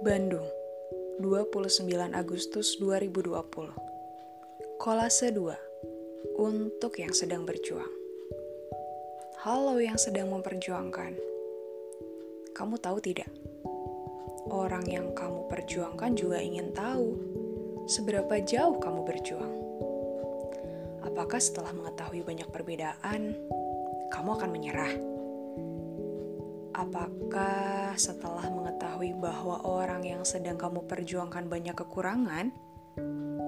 Bandung, 29 Agustus 2020. Kolase 2. Untuk yang sedang berjuang. Halo yang sedang memperjuangkan. Kamu tahu tidak? Orang yang kamu perjuangkan juga ingin tahu seberapa jauh kamu berjuang. Apakah setelah mengetahui banyak perbedaan, kamu akan menyerah? Apakah setelah mengetahui bahwa orang yang sedang kamu perjuangkan banyak kekurangan,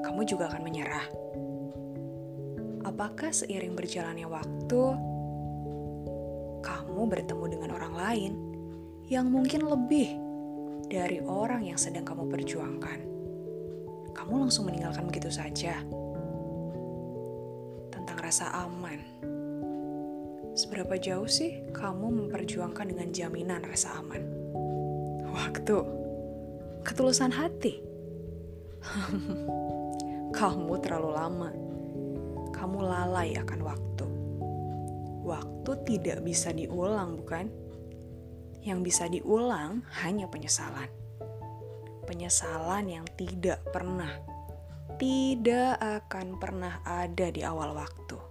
kamu juga akan menyerah? Apakah seiring berjalannya waktu, kamu bertemu dengan orang lain yang mungkin lebih dari orang yang sedang kamu perjuangkan? Kamu langsung meninggalkan begitu saja. Tentang rasa aman Seberapa jauh sih kamu memperjuangkan dengan jaminan rasa aman? Waktu, ketulusan hati. kamu terlalu lama. Kamu lalai akan waktu. Waktu tidak bisa diulang, bukan? Yang bisa diulang hanya penyesalan. Penyesalan yang tidak pernah, tidak akan pernah ada di awal waktu